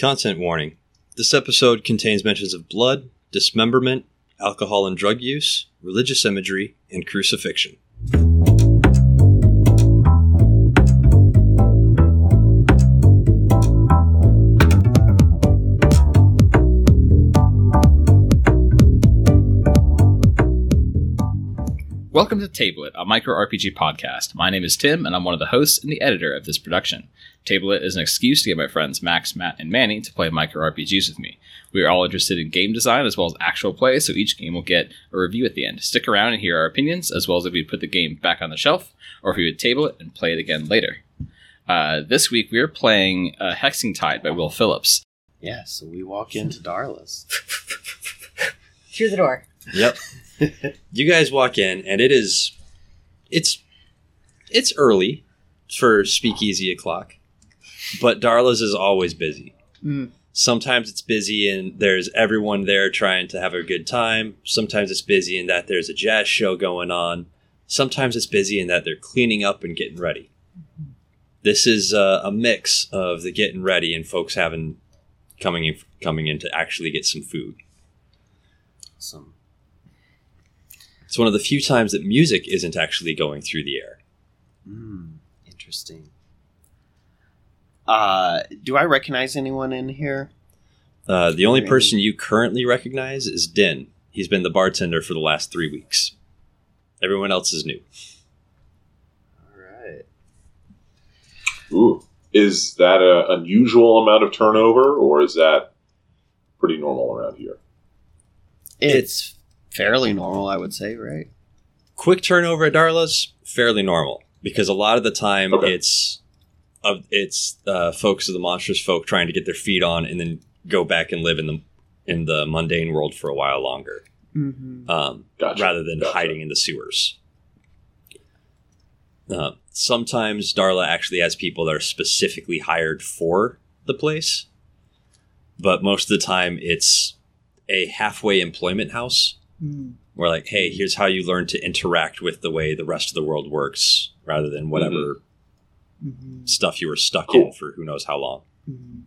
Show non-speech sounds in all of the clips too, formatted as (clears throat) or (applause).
Content warning. This episode contains mentions of blood, dismemberment, alcohol and drug use, religious imagery, and crucifixion. Welcome to Table It, a micro RPG podcast. My name is Tim, and I'm one of the hosts and the editor of this production. Table It is an excuse to get my friends Max, Matt, and Manny to play micro RPGs with me. We are all interested in game design as well as actual play, so each game will get a review at the end. Stick around and hear our opinions, as well as if we put the game back on the shelf, or if we would table it and play it again later. Uh, this week we are playing uh, Hexingtide by Will Phillips. Yeah, so we walk into Darla's. Through the door. Yep. (laughs) you guys walk in, and it is, it's, it's early for Speakeasy o'clock, but Darla's is always busy. Mm. Sometimes it's busy and there's everyone there trying to have a good time. Sometimes it's busy in that there's a jazz show going on. Sometimes it's busy in that they're cleaning up and getting ready. This is uh, a mix of the getting ready and folks having coming in coming in to actually get some food. Some It's one of the few times that music isn't actually going through the air. mm, interesting. Uh, do I recognize anyone in here? Uh, the only person you currently recognize is Din. He's been the bartender for the last three weeks. Everyone else is new. All right. Ooh, is that an unusual amount of turnover, or is that pretty normal around here? It's fairly normal, I would say, right? Quick turnover at Darla's fairly normal because a lot of the time Okay. it's of it's uh, folks of the monstrous folk trying to get their feet on and then go back and live in the in the mundane world for a while longer, Mm-hmm. um, Gotcha. rather than Gotcha. hiding in the sewers. Uh, sometimes Darla actually has people that are specifically hired for the place, but most of the time it's a halfway employment house Mm. where like, hey, here's how you learn to interact with the way the rest of the world works, rather than whatever Mm-hmm. stuff you were stuck Cool. in for who knows how long. Mm-hmm.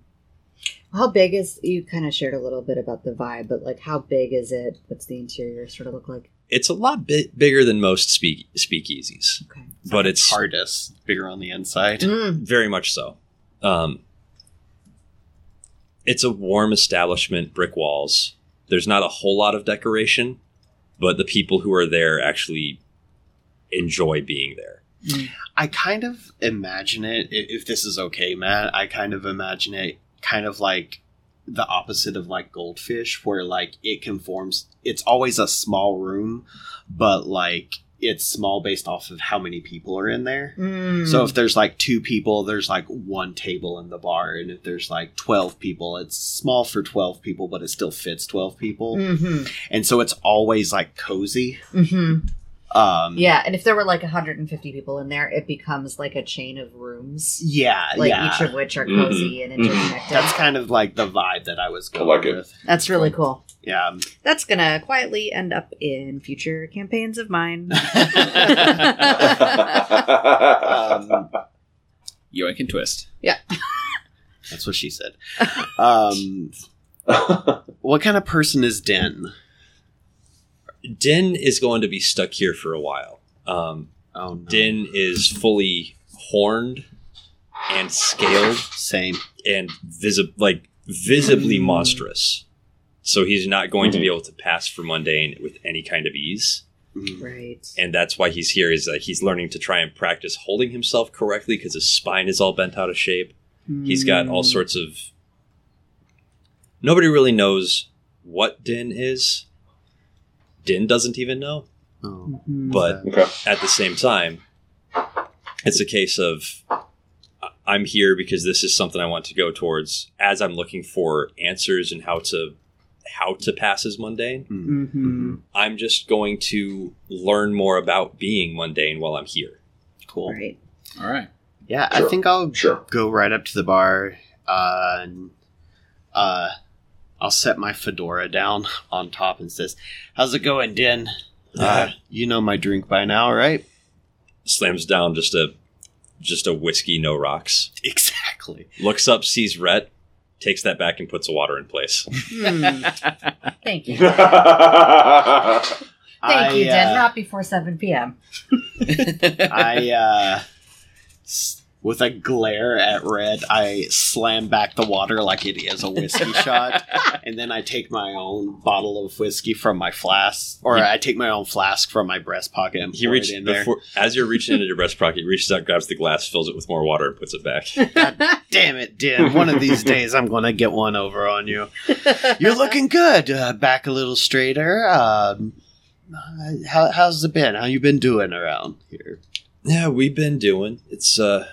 How big is you kind of shared a little bit about the vibe, but like how big is it? What's the interior sort of look like? It's a lot bit bigger than most speak speakeasies, Okay. but it's TARDIS, bigger on the inside. Mm. very much so. Um, it's a warm establishment, brick walls. There's not a whole lot of decoration, but the people who are there actually enjoy being there. Mm. I kind of imagine it, if this is okay, Matt, I kind of imagine it kind of like the opposite of like goldfish, where like it conforms, it's always a small room, but like it's small based off of how many people are in there. Mm. So if there's like two people, there's like one table in the bar, and if there's like 12 people, it's small for 12 people, but it still fits 12 people. hmm And so it's always like cozy. hmm Um, Yeah, and if there were like 150 people in there, it becomes like a chain of rooms, Yeah. like yeah. each of which are Mhm. cozy and Mhm. interconnected. That's kind of like the vibe that I was I going like it. with. That's really cool. Yeah. That's gonna quietly end up in future campaigns of mine. (laughs) (laughs) um, Yoink and Twist. Yeah, that's what she said. Um, (laughs) what kind of person is Den? Din is going to be stuck here for a while. Um, Oh, no. Din is fully horned and scaled Same. and visi- like visibly Mm. monstrous. So he's not going to Mhm. be able to pass for mundane with any kind of ease. Mm. right. And that's why he's here is like he's learning to try and practice holding himself correctly because his spine is all bent out of shape. He's got all Mm. sorts of Nobody really knows what Din is. Din doesn't even know. Oh. But okay. at the same time, it's a case of I- I'm here because this is something I want to go towards as I'm looking for answers and how to how to pass as mundane. Mm. Mhm. I'm just going to learn more about being mundane while I'm here. Cool. right. All right. Yeah, I think I'll Sure. go right up to the bar. Uh, and, uh, I'll set my fedora down on top and says, "How's it going, Den? Uh, you know my drink by now, right?" Slams down just a just a whiskey, no rocks. (laughs) Exactly. Looks up, sees Rhett, takes that back and puts the water in place. Hmm. Thank you. Thank (laughs) Thank you, I, Den. uh, Not before 7 p.m. (laughs) I, uh, s- with a glare at Rhett, I slam back the water like it is a whiskey (laughs) shot, and then I take my own bottle of whiskey from my flask, or He- I take my own flask from my breast pocket and He pour reached it in there. before as you're reaching into your breast pocket. He reaches out, grabs the glass, fills it with more water, and puts it back. (laughs) Damn it, Din! One of these days, I'm gonna get one over on you. You're looking good. Uh, back a little straighter. Um, uh, how, how's it been? How you been doing around here? yeah, we've been doing. It's uh,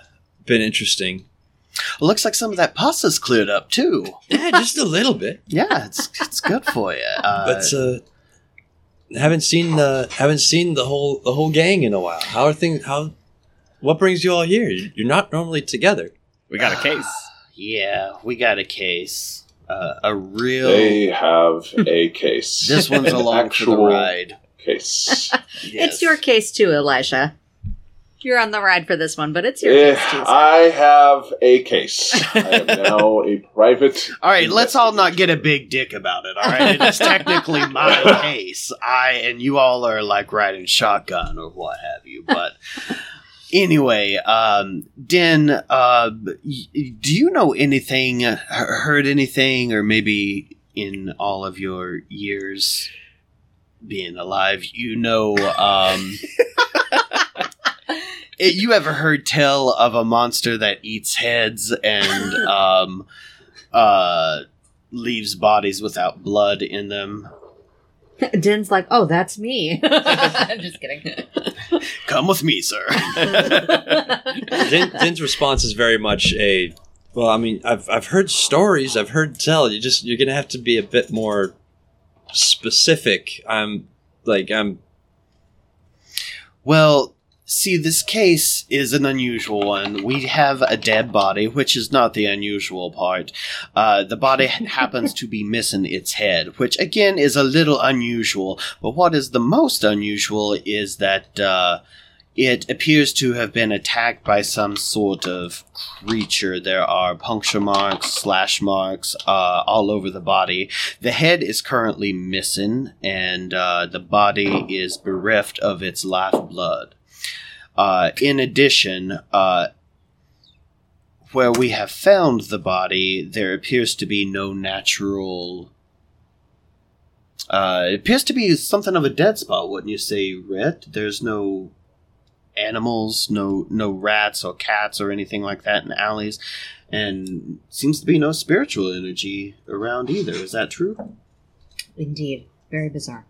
been interesting. looks like some of that pasta's cleared up too. Yeah, just a little bit. Yeah, it's it's good for you. (laughs) Uh, but uh, haven't seen the haven't seen the whole the whole gang in a while. How are things? How? What brings you all here? You're not normally together. we got a case. yeah, we got a case. Uh, a real. They have a case. this one's An along for the actual ride. Case. Yes. (laughs) It's your case too, Elisha. You're on the ride for this one, but it's your Eh, case too. I have a case. I am (laughs) now a private. All right, let's all not get a big dick about it. All right, it is technically my (laughs) case. I and you all are like riding shotgun or what have you. But (laughs) anyway, um, Den, uh, y- do you know anything? uh, Heard anything, or maybe in all of your years being alive, you know? Um, it- (laughs) you ever heard tell of a monster that eats heads and (laughs) um, uh, leaves bodies without blood in them? (laughs) Din's like, oh, that's me. I'm just kidding. Come with me, sir. Din, Din's response is very much a. Well, I mean, I've I've heard stories. I've heard tell. You just you're gonna have to be a bit more specific. I'm like I'm. Well, see, this case is an unusual one. We have a dead body, which is not the unusual part. Uh, the body (laughs) happens to be missing its head, which again is a little unusual. But what is the most unusual is that uh, it appears to have been attacked by some sort of creature. There are puncture marks, slash marks uh, all over the body. The head is currently missing, and uh, the body is bereft of its lifeblood. Uh, in addition, uh, where we have found the body, there appears to be no natural. Uh, it appears to be something of a dead spot, wouldn't you say, Rhett? There's no animals, no no rats or cats or anything like that in alleys, and seems to be no spiritual energy around either. Is that true? Indeed. Very bizarre.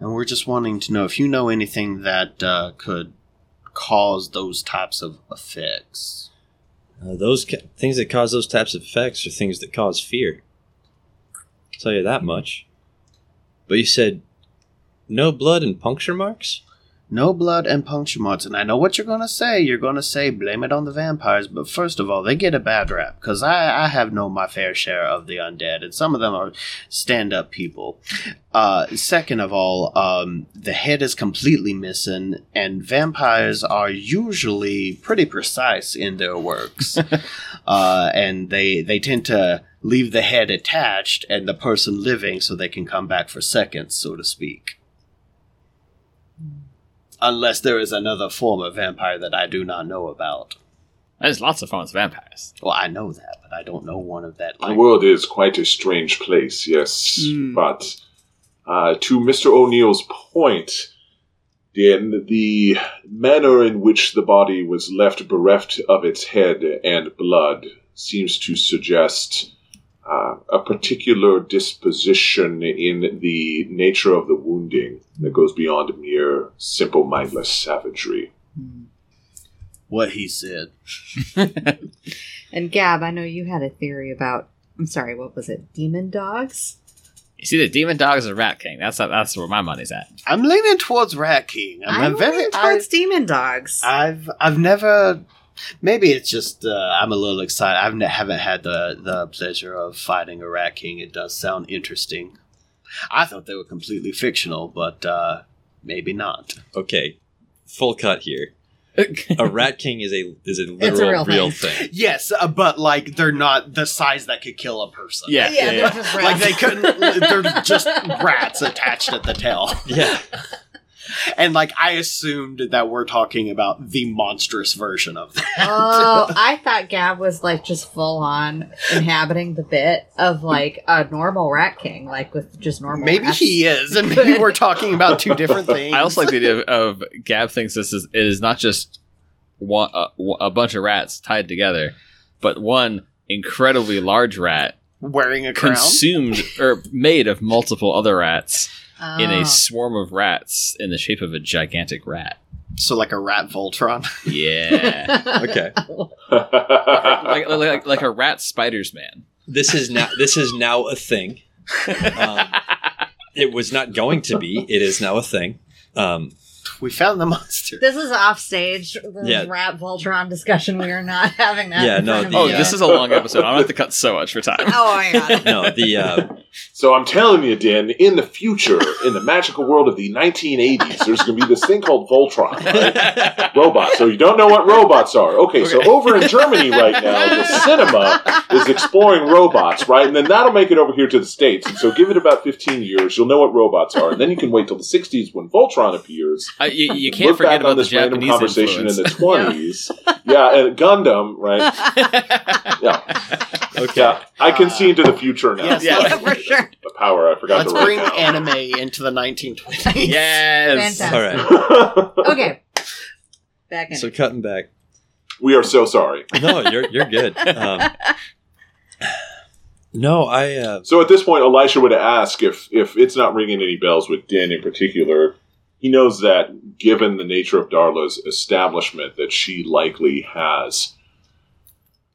And we're just wanting to know if you know anything that uh, could cause those types of effects. Uh, those ca- things that cause those types of effects are things that cause fear. I'll tell you that much. But you said no blood and puncture marks. No blood and puncture marks. And I know what you're going to say. You're going to say blame it on the vampires. But first of all, they get a bad rap because I, I have known my fair share of the undead, and some of them are stand up people. Uh, second of all, um, the head is completely missing, and vampires are usually pretty precise in their works. (laughs) uh, and they, they tend to leave the head attached and the person living so they can come back for seconds, so to speak. Unless there is another form of vampire that I do not know about. There's lots of fun with vampires. Well, I know that, but I don't know one of that. The world is quite a strange place, yes. Hmm. But uh, to Mr. O'Neill's point, the, the manner in which the body was left bereft of its head and blood seems to suggest uh, a particular disposition in the nature of the wounding that goes beyond mere simple mindless savagery. what he said. (laughs) And Gab, I know you had a theory about. I'm sorry, what was it? Demon dogs? It's either demon dogs or rat king. That's that's where my money's at. I'm leaning towards Rat King. I'm, I'm very. leaning I, towards demon dogs. I've I've never. Maybe it's just uh, I'm a little excited. I haven't had the the pleasure of fighting a Rat King. It does sound interesting. I thought they were completely fictional, but uh, maybe not. Okay, full cut here. A (laughs) rat king is a is a a literal real real, thing. thing. Yes, uh, but like they're not the size that could kill a person. yeah, Yeah, yeah, they're yeah. just Like they couldn't. They're just rats attached at the tail. Yeah, (laughs) And like I assumed that we're talking about the monstrous version of that. (laughs) oh, I thought Gab was like just full on inhabiting the bit of like a normal rat king, like with just normal. Maybe rats. he is, and maybe we're talking about two different (laughs) things. I also like the idea of, of Gab thinks this is it is not just one uh, a bunch of rats tied together, but one incredibly large rat wearing a crown. consumed or made of multiple other rats in Oh. a swarm of rats in the shape of a gigantic rat. so like a rat Voltron. Yeah. (laughs) okay. (laughs) like, like like a rat spiders man. This is now this is now a thing. (laughs) Um, it was not going to be. It is now a thing. Um, We found the monster. This is off stage. This Yeah. rat Voltron discussion. We are not (laughs) having that. Yeah, no, the, Oh, you. this is a long episode. I'm gonna have to cut so much for time. Oh my god. (laughs) no the uh, So I'm telling you, Dan, in the future, in the magical world of the 1980s, there's going to be this thing called Voltron, right? (laughs) robots. So you don't know what robots are. Okay, so over in Germany right now, the cinema is exploring robots, right? And then that'll make it over here to the States. And so give it about 15 years, you'll know what robots are. And then you can wait till the 60s when Voltron appears. Uh, you, you can't Look forget back about on the this random Japanese conversation influence. in the 20s. (laughs) yeah, and Gundam, right? (laughs) Yeah. okay. Yeah, I can see into the future now. Yes, Yeah. Yeah, (laughs) for sure. The power I forgot Let's to write bring down. anime into the 1920s. yes. Fantastic. All right. Okay. Back in. So cutting back. we are so sorry. No, you're you're good. Um, no, I uh, So at this point, Elisha would ask if if it's not ringing any bells with Din in particular. He knows that, given the nature of Darla's establishment, that she likely has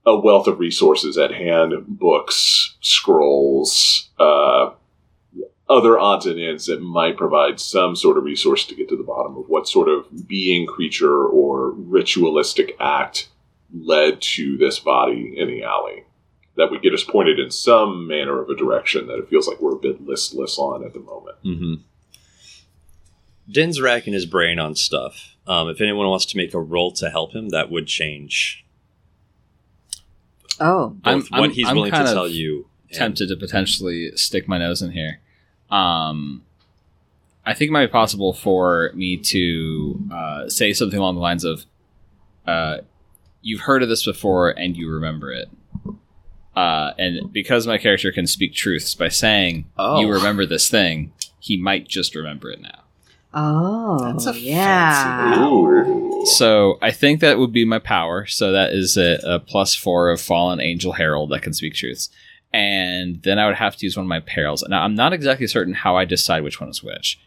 a wealth of resources at hand: books, scrolls, uh, other odds and ends that might provide some sort of resource to get to the bottom of what sort of being, creature, or ritualistic act led to this body in the alley that would get us pointed in some manner of a direction that it feels like we're a bit listless on at the moment. hmm Din's racking his brain on stuff. Um, if anyone wants to make a roll to help him, that would change oh. both I'm- what I'm- he's I'm willing to kind of tell you. and- tempted to potentially stick my nose in here. Um, I think it might be possible for me to uh, say something along the lines of, uh, "You've heard of this before, and you remember it." Uh, and because my character can speak truths by saying, Oh. "You remember this thing," he might just remember it now. Oh. That's a yeah. fancy Ooh. So I think that would be my power. So that is a, a plus four of Fallen Angel Herald that can speak truths. And then I would have to use one of my perils. Now I'm not exactly certain how I decide which one is which.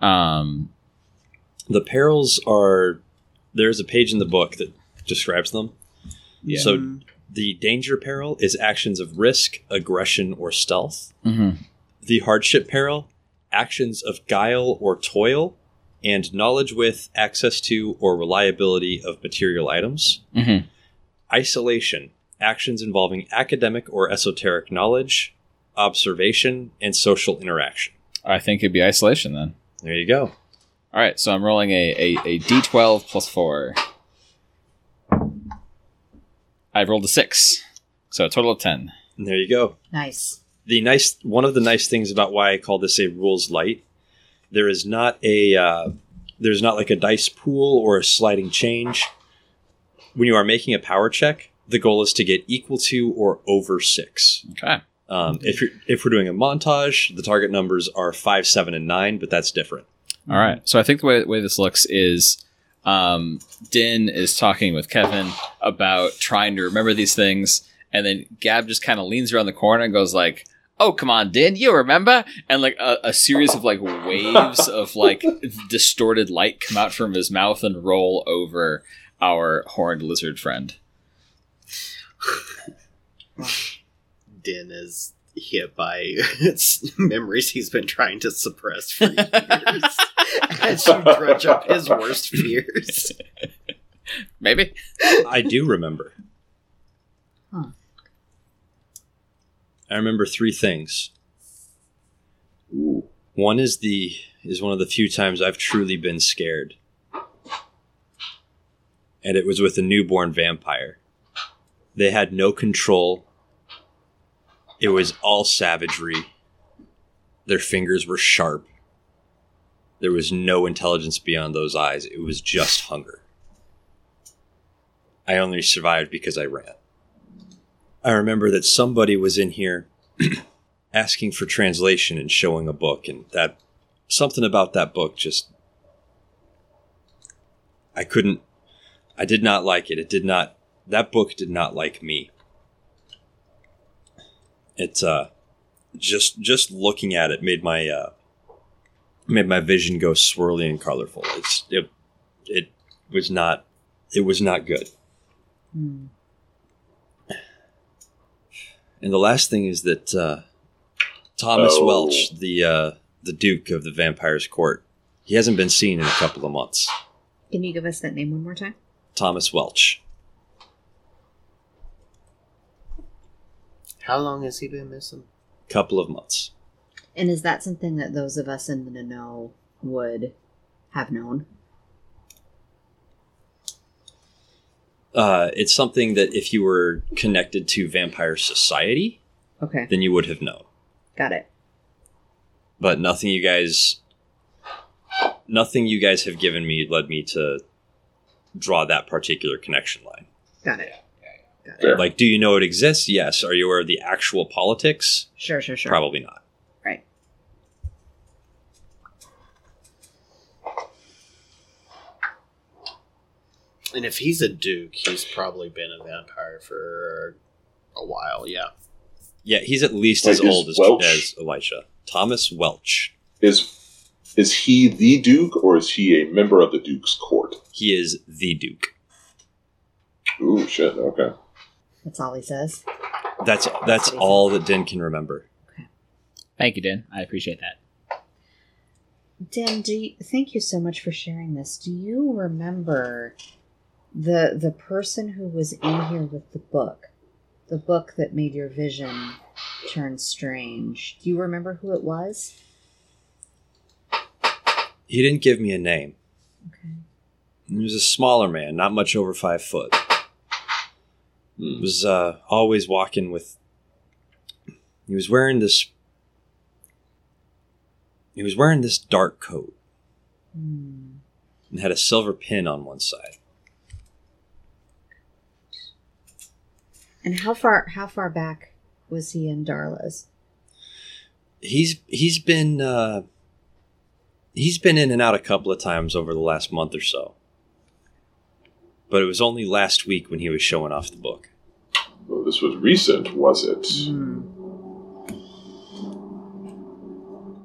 Um, The perils are there's a page in the book that describes them. Yeah. So the danger peril is actions of risk, aggression, or stealth. mhm. The hardship peril, actions of guile or toil, and knowledge with, access to, or reliability of material items. Mhm. Isolation, actions involving academic or esoteric knowledge, observation, and social interaction. I think it'd be isolation then. There you go. All right, so I'm rolling a, a, a d12 plus four. I've rolled a six, so a total of ten. And there you go. Nice. The nice one of the nice things about why I call this a rules light, there is not a uh, there's not like a dice pool or a sliding change. When you are making a power check, the goal is to get equal to or over six. Okay. Um, if you're if we're doing a montage, the target numbers are five, seven, and nine, but that's different. All right. So I think the way, way this looks is um, Din is talking with Kevin about trying to remember these things, and then Gab just kind of leans around the corner and goes like, "Oh, come on, Din, you remember?" And like a, a series of like waves (laughs) of like distorted light come out from his mouth and roll over our horned lizard friend. Din is hit by its (laughs) memories he's been trying to suppress for years (laughs) as you dredge up his worst fears. Maybe. I do remember. Huh. I remember three things. Ooh. One is the is one of the few times I've truly been scared. and it was with a newborn vampire. They had no control. It was all savagery. Their fingers were sharp. There was no intelligence beyond those eyes. It was just hunger. I only survived because I ran. I remember that somebody was in here (clears throat) asking for translation and showing a book, and that something about that book just. I couldn't. I did not like it. It did not. That book did not like me. It's uh, just just looking at it made my uh, made my vision go swirly and colorful. It's it it was not it was not good. Hmm. And the last thing is that uh, Thomas Oh. Welch, the uh, the Duke of the Vampire's Court, he hasn't been seen in a couple of months. Can you give us that name one more time? Thomas Welch. How long has he been missing? Couple of months. And is that something that those of us in the know would have known? Uh, it's something that if you were connected to Vampire Society, Okay, then you would have known. got it. But nothing you guys, nothing you guys have given me led me to draw that particular connection line. Got it. Got it. Fair. Like, do you know it exists? Yes. Are you aware of the actual politics? Sure, sure, sure. Probably not. Right. And if he's a duke, he's probably been a vampire for a while. Yeah. Yeah, he's at least Like, as old as, Welch- as Elisha. Thomas Welch. Is is he the Duke or is he a member of the Duke's court? He is the Duke. Ooh, shit. Okay. That's all he says. That's that's what all that Din can remember. Okay. Thank you, Dan. I appreciate that. Dan, do you, thank you so much for sharing this. Do you remember the the person who was in here with the book, the book that made your vision turn strange? Do you remember who it was? He didn't give me a name. Okay. He was a smaller man, not much over five foot. He was uh, always walking with. He was wearing this. He was wearing this dark coat Hmm. and had a silver pin on one side. And how far how far back was he in Darla's? He's he's been uh, he's been in and out a couple of times over the last month or so. But it was only last week when he was showing off the book. Well, this was recent, was it? Hmm.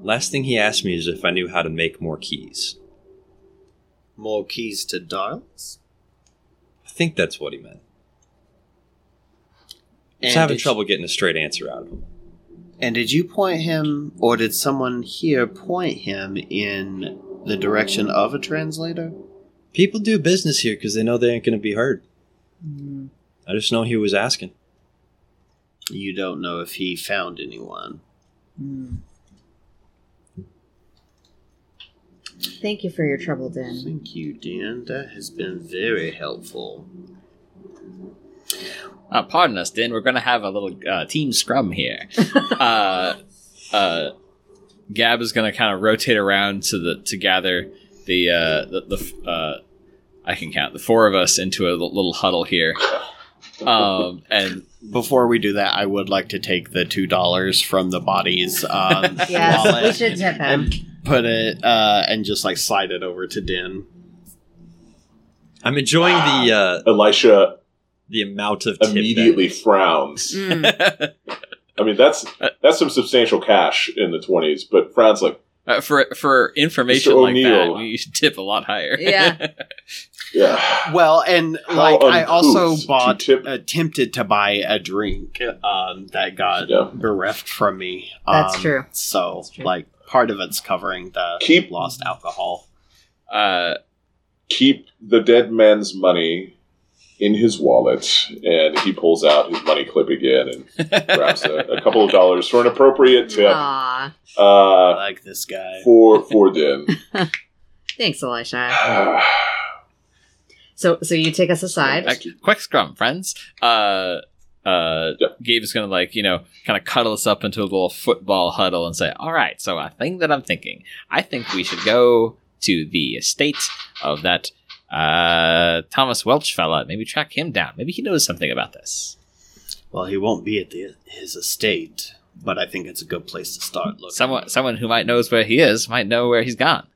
Last thing he asked me is if I knew how to make more keys. More keys to dials. I think that's what he meant. I was And having trouble getting a straight answer out of him. And did you point him, or did someone here point him in the direction of a translator? People do business here because they know they ain't going to be heard. Hmm. I just know he was asking. You don't know if he found anyone. Hmm. Thank you for your trouble, Dan. Thank you, Dan. That has been very helpful. Uh, pardon us, Dan. We're going to have a little uh, team scrum here. (laughs) uh, uh, Gab is going to kind of rotate around to the to gather the uh, the, the uh, I can count the four of us into a l- little huddle here. Um, and Before we do that, I would like to take the two dollars from the bodies. um, (laughs) Yes, wallet we should tip him. and put it uh, and just like slide it over to Din. I'm enjoying the uh, Elisha the amount of tip immediately frowns. Hmm. (laughs) I mean, that's that's some substantial cash in the twenties, but frowns like, uh, for for information Mr. like that, O'Neill. you should tip a lot higher. Yeah. (laughs) yeah, Well, and How like I also bought, tip- attempted to buy a drink um, that got Yeah. bereft from me. That's Um, true. So, That's true. like, part of it's covering the Keep- lost alcohol. Uh, keep the dead man's money in his wallet, and he pulls out his money clip again and (laughs) grabs a, a couple of dollars for an appropriate tip Aw. I uh, like this guy. for for Din. (laughs) Thanks, Elisha. (sighs) So so you take us aside. Uh, quick scrum, friends. Uh, uh, Yeah. Gabe is gonna like you know kind of cuddle us up into a little football huddle and say, "All right, so a thing that I'm thinking, I think we should go to the estate of that uh Thomas Welch fella. Maybe track him down. Maybe he knows something about this." Well, he won't be at the, his estate, but I think it's a good place to start looking. Someone, someone who might knows where he is might know where he's gone.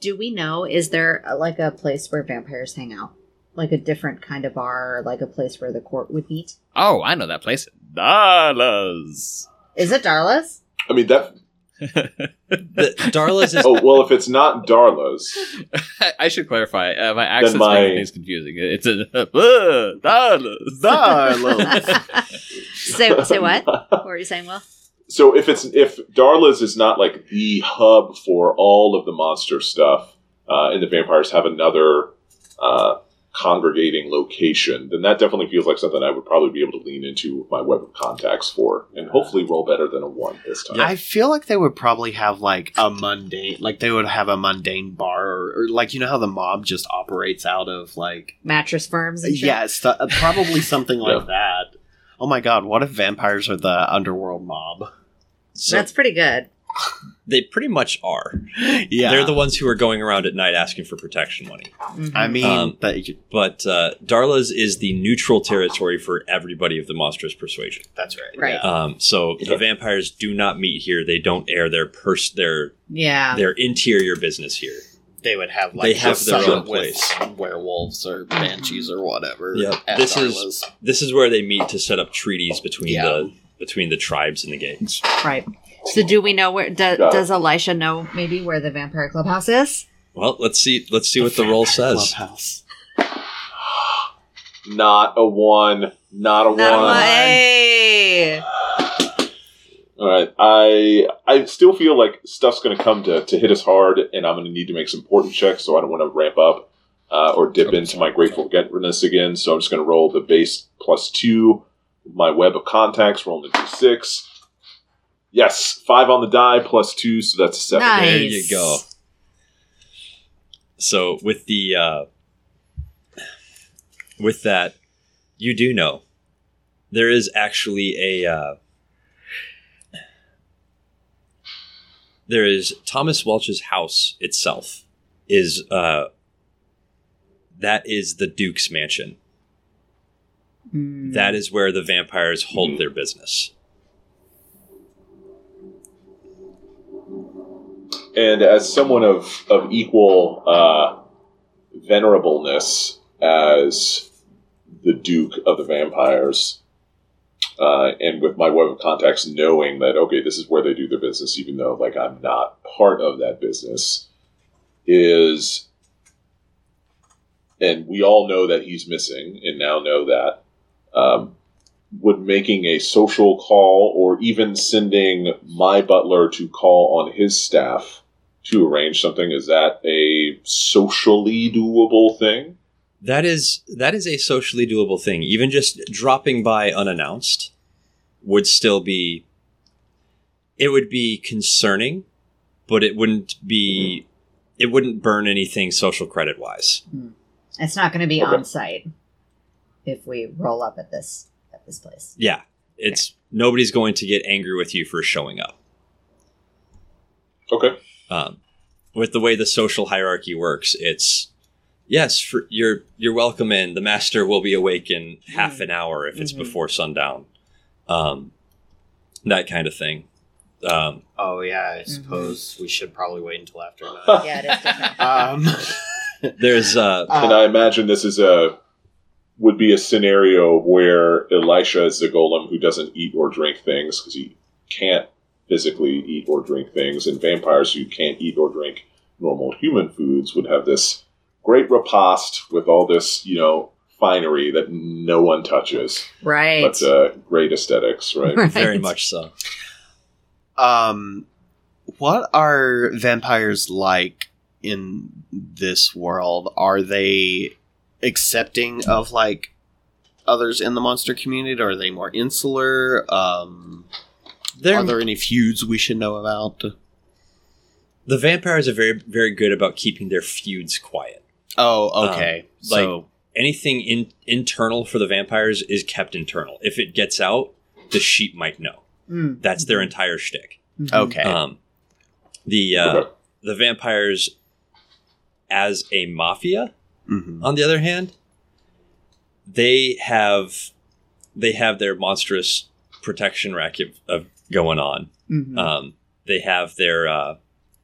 Do we know? Is there uh, like a place where vampires hang out? Like a different kind of bar, or like a place where the court would meet? Oh, I know that place. Dollars. Is it Darla's? I mean that. The, Darla's is Oh well, if it's not Darla's, I should clarify. Uh, my accent's my- making things confusing. It's a (laughs) uh, dollars. Say say what? What were you saying, Will? so if it's if Darla's is not like the hub for all of the monster stuff, uh, and the vampires have another uh, congregating location, then that definitely feels like something I would probably be able to lean into with my web of contacts for, and hopefully roll better than a one this time. I feel like they would probably have like a mundane, like they would have a mundane bar, or, or like you know how the mob just operates out of like Mattress firms and shit? yeah, stu- uh, probably something (laughs) Yeah. like that. Oh my god, what if vampires are the underworld mob? so That's pretty good. They pretty much are. Yeah, They're the ones who are going around at night asking for protection money. Mhm. I mean, Um, that you- But uh, Darla's is the neutral territory for everybody of the monstrous persuasion. that's right. Right. yeah. Um, so the vampires do not meet here. They don't air their pers- their yeah. their interior business here. They would have like They have their own place. werewolves or banshees or whatever. Yep. at This is- This is where they meet to set up treaties between Yeah. the between the tribes and the gangs. Right. So do we know where do, does Elisha know maybe where the vampire clubhouse is? Well, let's see. Let's see what the roll says. Clubhouse. Not a one. Not a Not one. one. Hey. All right. I I still feel like stuff's going to come to to hit us hard, and I'm going to need to make some important checks, so I don't want to ramp up uh, or dip into my grateful forgetfulness again. So I'm just going to roll the base plus two, my web of contacts, rolling a d6. Yes, five on the die plus two, so that's a seven. Nice. There you go. So with the uh, with that, you do know there is actually a uh, there is Thomas Welch's house itself is uh, that is the Duke's mansion. Mm. That is where the vampires hold Mhm. their business. And as someone of of equal uh, venerableness as the Duke of the Vampires, uh, and with my web of contacts, knowing that okay, this is where they do their business, even though like I'm not part of that business, is, and we all know that he's missing, and now know that. Um, would making a social call or even sending my butler to call on his staff to arrange something is that a socially doable thing That is that is a socially doable thing. Even just dropping by unannounced would still be it would be concerning, but it wouldn't be mm-hmm. it wouldn't burn anything social credit wise. Hmm. It's not going to be Okay. on site if we roll up at this at this place. Yeah. It's nobody's going to get angry with you for showing up. okay um, with the way the social hierarchy works, it's yes, for, you're you're welcome in. The master will be awake in half an hour if it's Mhm. before sundown, um, that kind of thing. Um, Oh yeah, I Mhm. suppose we should probably wait until after (laughs) nine. Yeah, it is um, there's uh, and i imagine this is a would be a scenario where elisha is the golem who doesn't eat or drink things because he can't physically eat or drink things and vampires who can't eat or drink normal human foods would have this great repast with all this you know finery that no one touches right. but uh, great aesthetics right Right. very much so. um, what are vampires like in this world? Are they accepting of like others in the monster community? Or are they more insular? Um, They're, are there any feuds we should know about? the vampires are very very good about keeping their feuds quiet. Oh, okay. So anything in, internal for the vampires is kept internal. If it gets out, the sheep might know. Mm. That's their entire shtick. Mhm. okay, Um, the uh, the vampires, as a mafia, Mhm. on the other hand, they have they have their monstrous protection racket of going on. Mhm. Um, they have their uh,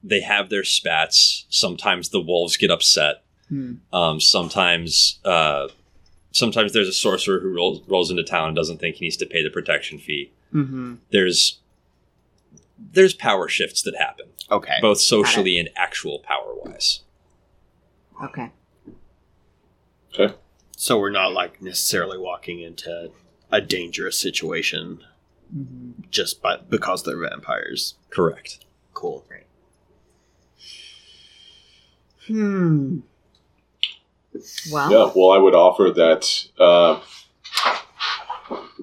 they have their spats. Sometimes the wolves get upset. Mm. Um, sometimes uh, sometimes there's a sorcerer who rolls, rolls into town and doesn't think he needs to pay the protection fee. Mhm. There's there's power shifts that happen, okay, both socially and actual power wise. Okay. So we're not like necessarily walking into a dangerous situation Mhm. just by because they're vampires. Correct. Cool. Hmm. Well, Yeah, well, I would offer that uh,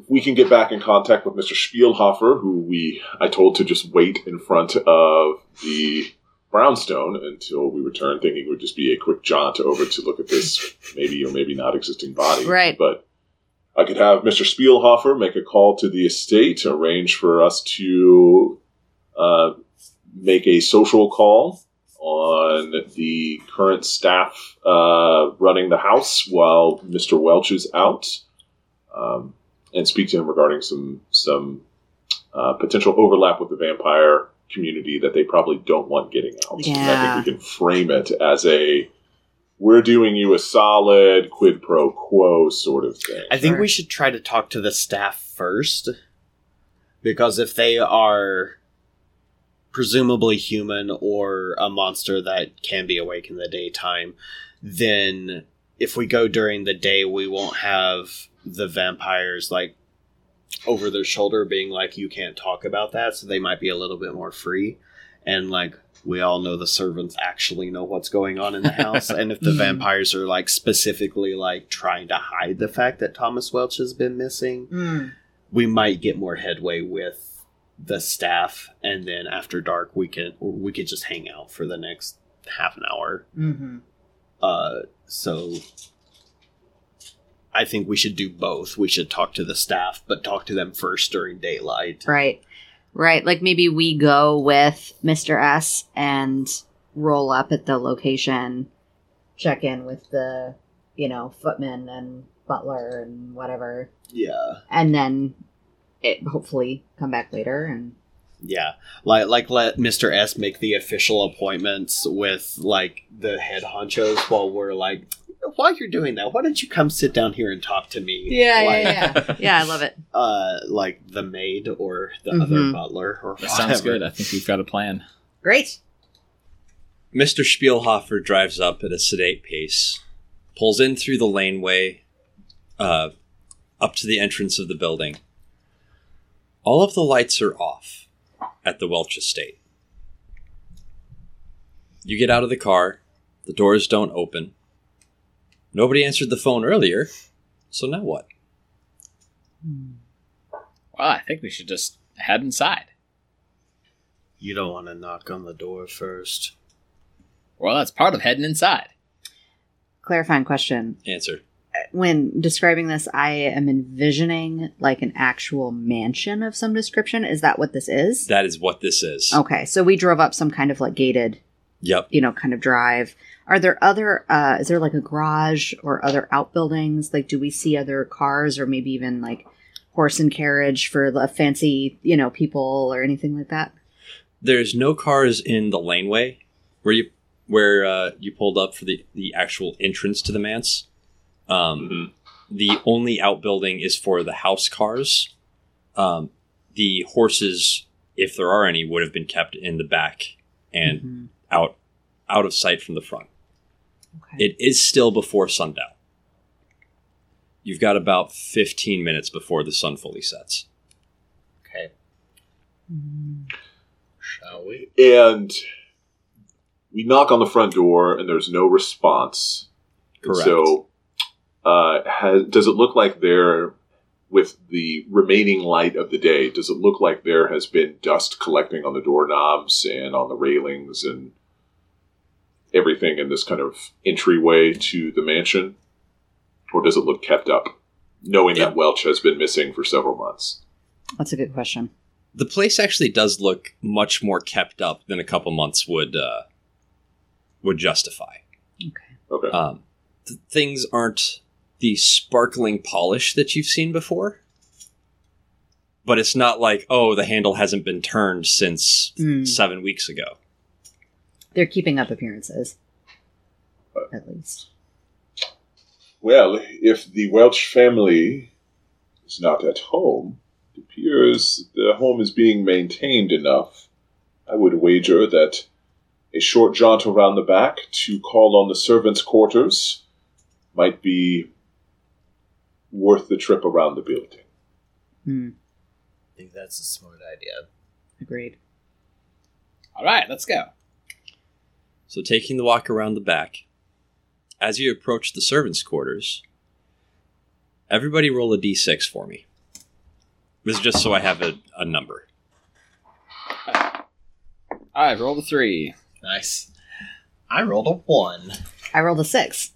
we can get back in contact with Mr. Spielhofer, who we I told to just wait in front of the brownstone until we return, thinking it would just be a quick jaunt over to look at this (laughs) maybe or maybe not existing body. Right. But I could have Mr. Spielhofer make a call to the estate, arrange for us to uh, make a social call on the current staff uh, running the house while Mr. Welch is out, um, and speak to him regarding some some uh, potential overlap with the vampire community that they probably don't want getting out. And I think we can frame it as a we're doing you a solid quid pro quo sort of thing. I think Sure. we should try to talk to the staff first. Because if they are presumably human or a monster that can be awake in the daytime, then if we go during the day, we won't have the vampires like over their shoulder being like, you can't talk about that. So they might be a little bit more free. And like, we all know the servants actually know what's going on in the house. (laughs) and if the Mhm. vampires are like specifically like trying to hide the fact that Thomas Welch has been missing, Mm. we might get more headway with the staff. And then after dark, we can we could just hang out for the next half an hour. hmm Uh, so I think we should do both. We should talk to the staff, but talk to them first during daylight. Right. Right. Like maybe we go with Mr. S and roll up at the location, check in with the, you know, footman and butler and whatever, Yeah, and then it hopefully come back later and yeah. Like like let Mister S make the official appointments with like the head honchos while we're like. While you're doing that, why don't you come sit down here and talk to me? Like- yeah. yeah, Yeah, I love it. (laughs) uh, like the maid or the other Mhm. butler or That sounds good. I think we've got a plan. Great. Mr. Spielhofer drives up at a sedate pace, pulls in through the laneway, uh, up to the entrance of the building. All of the lights are off at the Welch estate. You get out of the car, the doors don't open. Nobody answered the phone earlier, so now what? Well, I think we should just head inside. You don't want to knock on the door first. Well, that's part of heading inside. Clarifying question. Answer. When describing this, I am envisioning like an actual mansion of some description. Is that what this is? That is what this is. Okay, so we drove up some kind of like gated, Yep. you know, kind of drive. Are there other, uh, is there like a garage or other outbuildings? Like, do we see other cars or maybe even like horse and carriage for the fancy, you know, people or anything like that? There's no cars in the laneway where you where uh, you pulled up for the the actual entrance to the manse. Um, Mhm. The only outbuilding is for the house cars. Um, the horses, if there are any, would have been kept in the back and Mhm. out out of sight from the front. Okay. It is still before sundown. You've got about 15 minutes before the sun fully sets. Okay. Mm. Shall we? And we knock on the front door, and there's no response. And Correct. So, uh, has, does it look like there, with the remaining light of the day, does it look like there has been dust collecting on the doorknobs and on the railings and everything in this kind of entryway to the mansion? or does it look kept up, knowing that Welch has been missing for several months? That's a good question. The place actually does look much more kept up than a couple months would uh, would justify. Okay. Okay. Um, th- things aren't the sparkling polish that you've seen before, but it's not like oh the handle hasn't been turned since Mm. seven weeks ago. They're keeping up appearances. At least. Well, if the Welch family is not at home, it appears the home is being maintained enough. I would wager that a short jaunt around the back to call on the servants' quarters might be worth the trip around the building. Hmm. I think that's a smart idea. Agreed. All right, let's go. So taking the walk around the back, as you approach the servants' quarters, everybody roll a d6 for me. This is just so I have a, a number. All right, roll the three. Nice. I rolled a one. I rolled a six.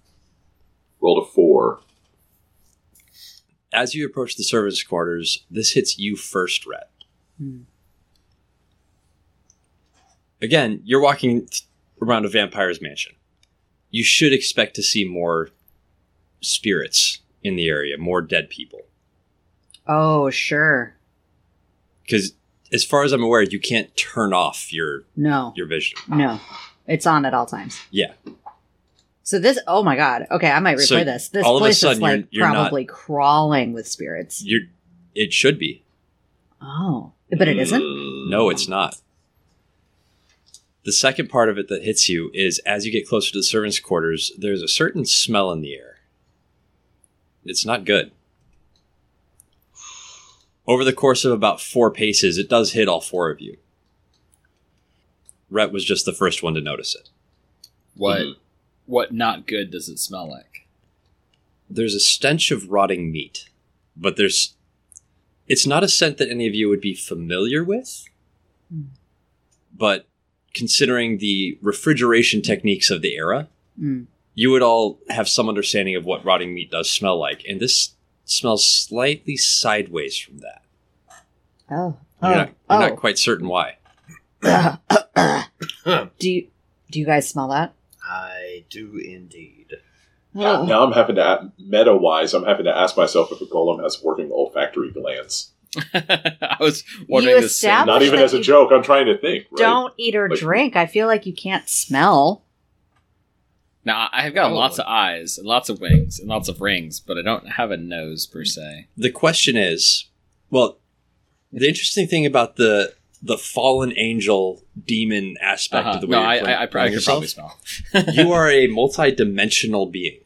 Rolled a four. As you approach the servants' quarters, this hits you first, Rhett. Hmm. Again, you're walking around a vampire's mansion. You should expect to see more spirits in the area, more dead people. Oh, sure. Because as far as I'm aware, you can't turn off your No. your vision. No. It's on at all times. Yeah. So this oh my god. Okay, I might replay So, this. This all of a place is sudden, you're- like you're not- probably crawling with spirits. You're it should be. Oh. But it isn't? No, it's not. The second part of it that hits you is as you get closer to the servants' quarters, there's a certain smell in the air. It's not good. Over the course of about four paces, it does hit all four of you. Rhett was just the first one to notice it. What Mhm. What not good does it smell like? There's a stench of rotting meat, but there's. It's not a scent that any of you would be familiar with, Hmm. but considering the refrigeration techniques of the era, Mm. you would all have some understanding of what rotting meat does smell like, and this smells slightly sideways from that. Oh. You're, Oh. not, you're oh. not quite certain why. (coughs) do you do you guys smell that? I do indeed. Oh. Now I'm having to, a- meta wise, I'm having to ask myself if a golem has working olfactory glands. (laughs) I was wondering You the same. Not even as a joke. I'm trying to think. Right? Don't eat or Like- drink. I feel like you can't smell. Now I have got Probably. lots of eyes and lots of wings and lots of rings, but I don't have a nose per se. The question is, well, the interesting thing about the the fallen angel demon aspect Uh-huh. of the way No, you're I, playing- I, I, playing I could yourself, probably smell. (laughs) you are a multi-dimensional being.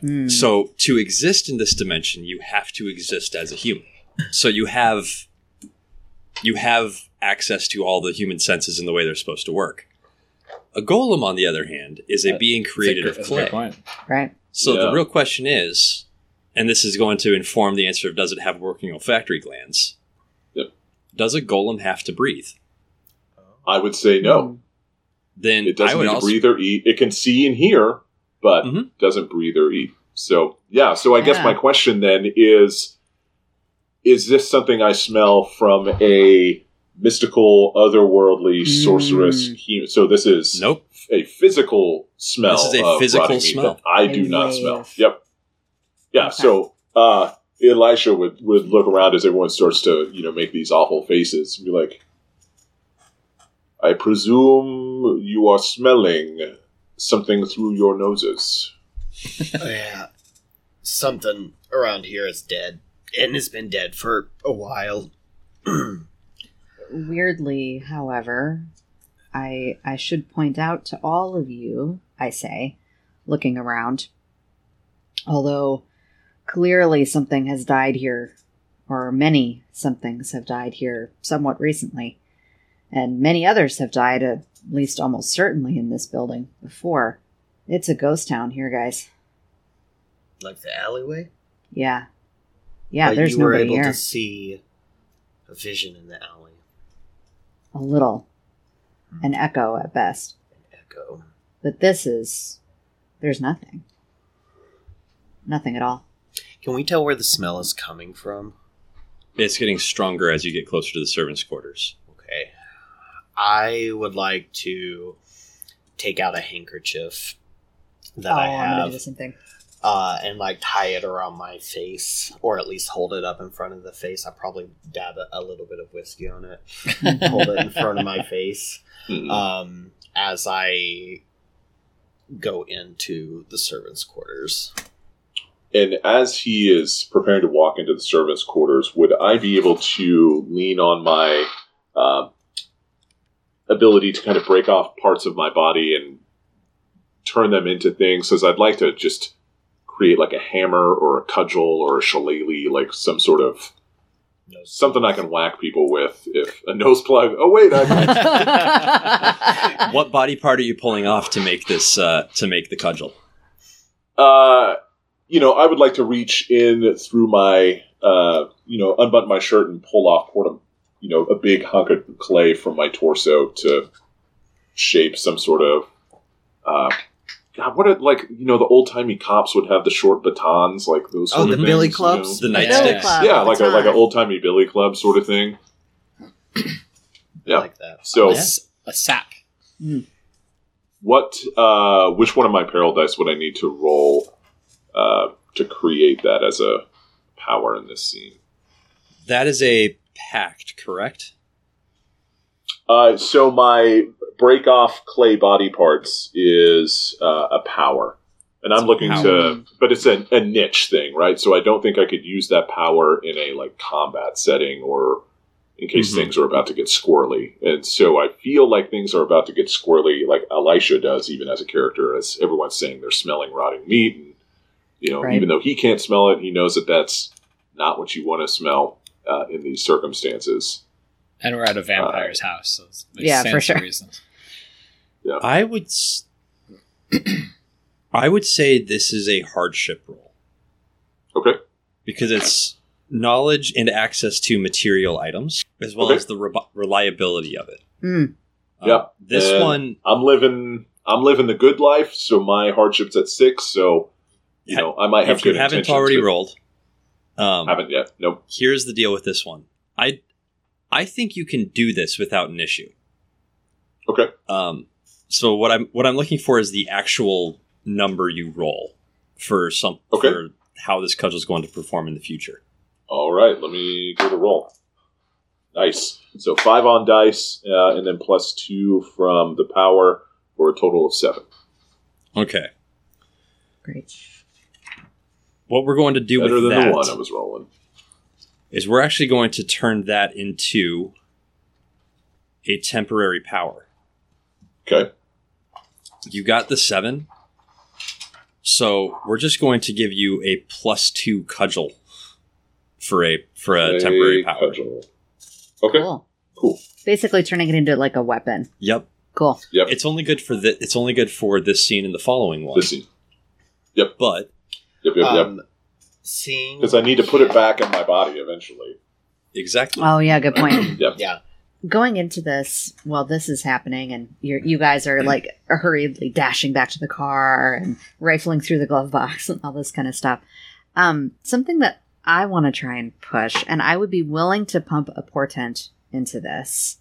Hmm. So to exist in this dimension, you have to exist as a human. So you have you have access to all the human senses in the way they're supposed to work. A golem, on the other hand, is a That- being created That's a of great- that's a clay. point. right. So the real question is, and this is going to inform the answer of does it have working olfactory glands? Yep. Does a golem have to breathe? I would say no. Then It doesn't would need to also breathe or eat. It can see and hear, but Mhm. doesn't breathe or eat. So yeah. So I guess my question then is: Is this something I smell from a mystical, otherworldly, Mm. sorceress? Human? So this is nope. a physical smell. This is a of physical smell. I do not smell. Yep. Yeah. Okay. So uh, Elisha would would look around as everyone starts to you know make these awful faces and be like, "I presume you are smelling something through your noses." Oh, (laughs) yeah. Something around here is dead. And has been dead for a while. (clears throat) Weirdly, however, I I should point out to all of you, I say, looking around, although clearly something has died here, or many somethings have died here somewhat recently, and many others have died at least almost certainly in this building before. It's a ghost town here, guys. like the alleyway. Yeah. Yeah, But there's you were nobody able here. to see a vision in the alley. A little. Hmm. An echo at best. An Echo. But this is. There's nothing. Nothing at all. Can we tell where the smell is coming from? It's getting stronger as you get closer to the servants' quarters. Okay. I would like to take out a handkerchief that oh, I I'm gonna do have the same thing. uh, and like tie it around my face, or at least hold it up in front of the face. I probably dab a, a little bit of whiskey on it, (laughs) hold it in front of my face Hmm. um, as I go into the servants' quarters. And as he is preparing to walk into the servants' quarters, would I be able to lean on my uh, ability to kind of break off parts of my body and turn them into things? Because I'd like to just create like a hammer or a cudgel or a shillelagh, like some sort of something I can whack people with. If a (laughs) nose plug. Oh wait, I (laughs) (laughs) What body part are you pulling off to make this uh, to make the cudgel? Uh, you know, I would like to reach in through my, uh, you know, unbutton my shirt and pull off, port you know, a big hunk of clay from my torso to shape some sort of, uh, God, what, it, like, you know, the old timey cops would have the short batons, like those. Oh, Sort the of billy things, you clubs? The know? Billy nightsticks. club. Yeah, like a like an old timey billy club sort of thing. Yeah. like that. So, a sap. what? Uh, which one of my peril dice would I need to roll uh, to create that as a power in this scene? That is a pact, correct? Uh, so my break off clay body parts is uh, a power, and I'm looking to, but it's a, a niche thing, right? So I don't think I could use that power in a like combat setting or in case Mhm. things are about to get squirrely. And so I feel like things are about to get squirrely, like Elisha does, even as a character, as everyone's saying they're smelling rotting meat, and you know, Right. even though he can't smell it, he knows that that's not what you want to smell uh, in these circumstances. And we're at a vampire's house, so it's, it Yeah, for sure. reason. I would. S- (clears throat) I would say this is a hardship roll Okay. because it's knowledge and access to material items as well Okay. as the re- reliability of it. Mm. Uh, Yep. this And- one, I'm living I'm living the good life, so my hardship's at six. So you know I might have if you good haven't already rolled, um, Haven't yet. Nope. here's the deal with this one. I I think you can do this without an issue. Okay. Um, so what I'm what I'm looking for is the actual number you roll for some Okay. for how this cudgel is going to perform in the future. All right. Let me give it a roll. Nice. So five on dice, uh, and then plus two from the power for a total of seven. Okay. Great. What we're going to do Better with than that the one I was rolling. is we're actually going to turn that into a temporary power. Okay. You got the seven. So we're just going to give you a plus two cudgel for a for a temporary power. cudgel. Okay. Cool. Cool. Basically turning it into like a weapon. Yep. Cool. Yep. It's only good for the it's only good for this scene and the following one. This scene. Yep. But Yep. Yep. Yep. Um, seeing Because I need to put it back in my body eventually. exactly. Oh yeah, good point. (clears throat) Yep. yeah, Going into this, while this is happening, and you're, you guys are like hurriedly dashing back to the car and rifling through the glove box (laughs) and all this kind of stuff. Um, something that I want to try and push, and I would be willing to pump a portent into this,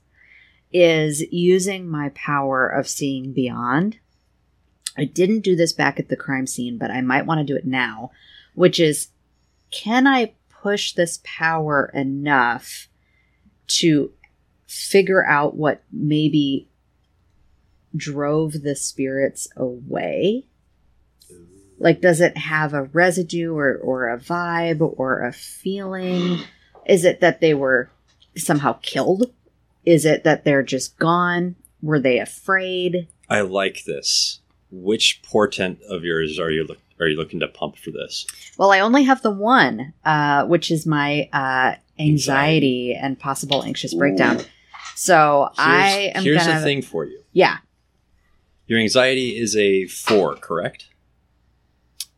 is using my power of seeing beyond. I didn't do this back at the crime scene, but I might want to do it now, which is can I push this power enough to figure out what maybe drove the spirits away? Like, does it have a residue or, or a vibe or a feeling? Is it that they were somehow killed? Is it that they're just gone? Were they afraid? I like this. Which portent of yours are you look, are you looking to pump for this? Well, I only have the one, uh, which is my uh, anxiety, Anxiety. and possible anxious breakdown. So I am here's gonna, the thing for you. yeah. Your anxiety is a four, correct?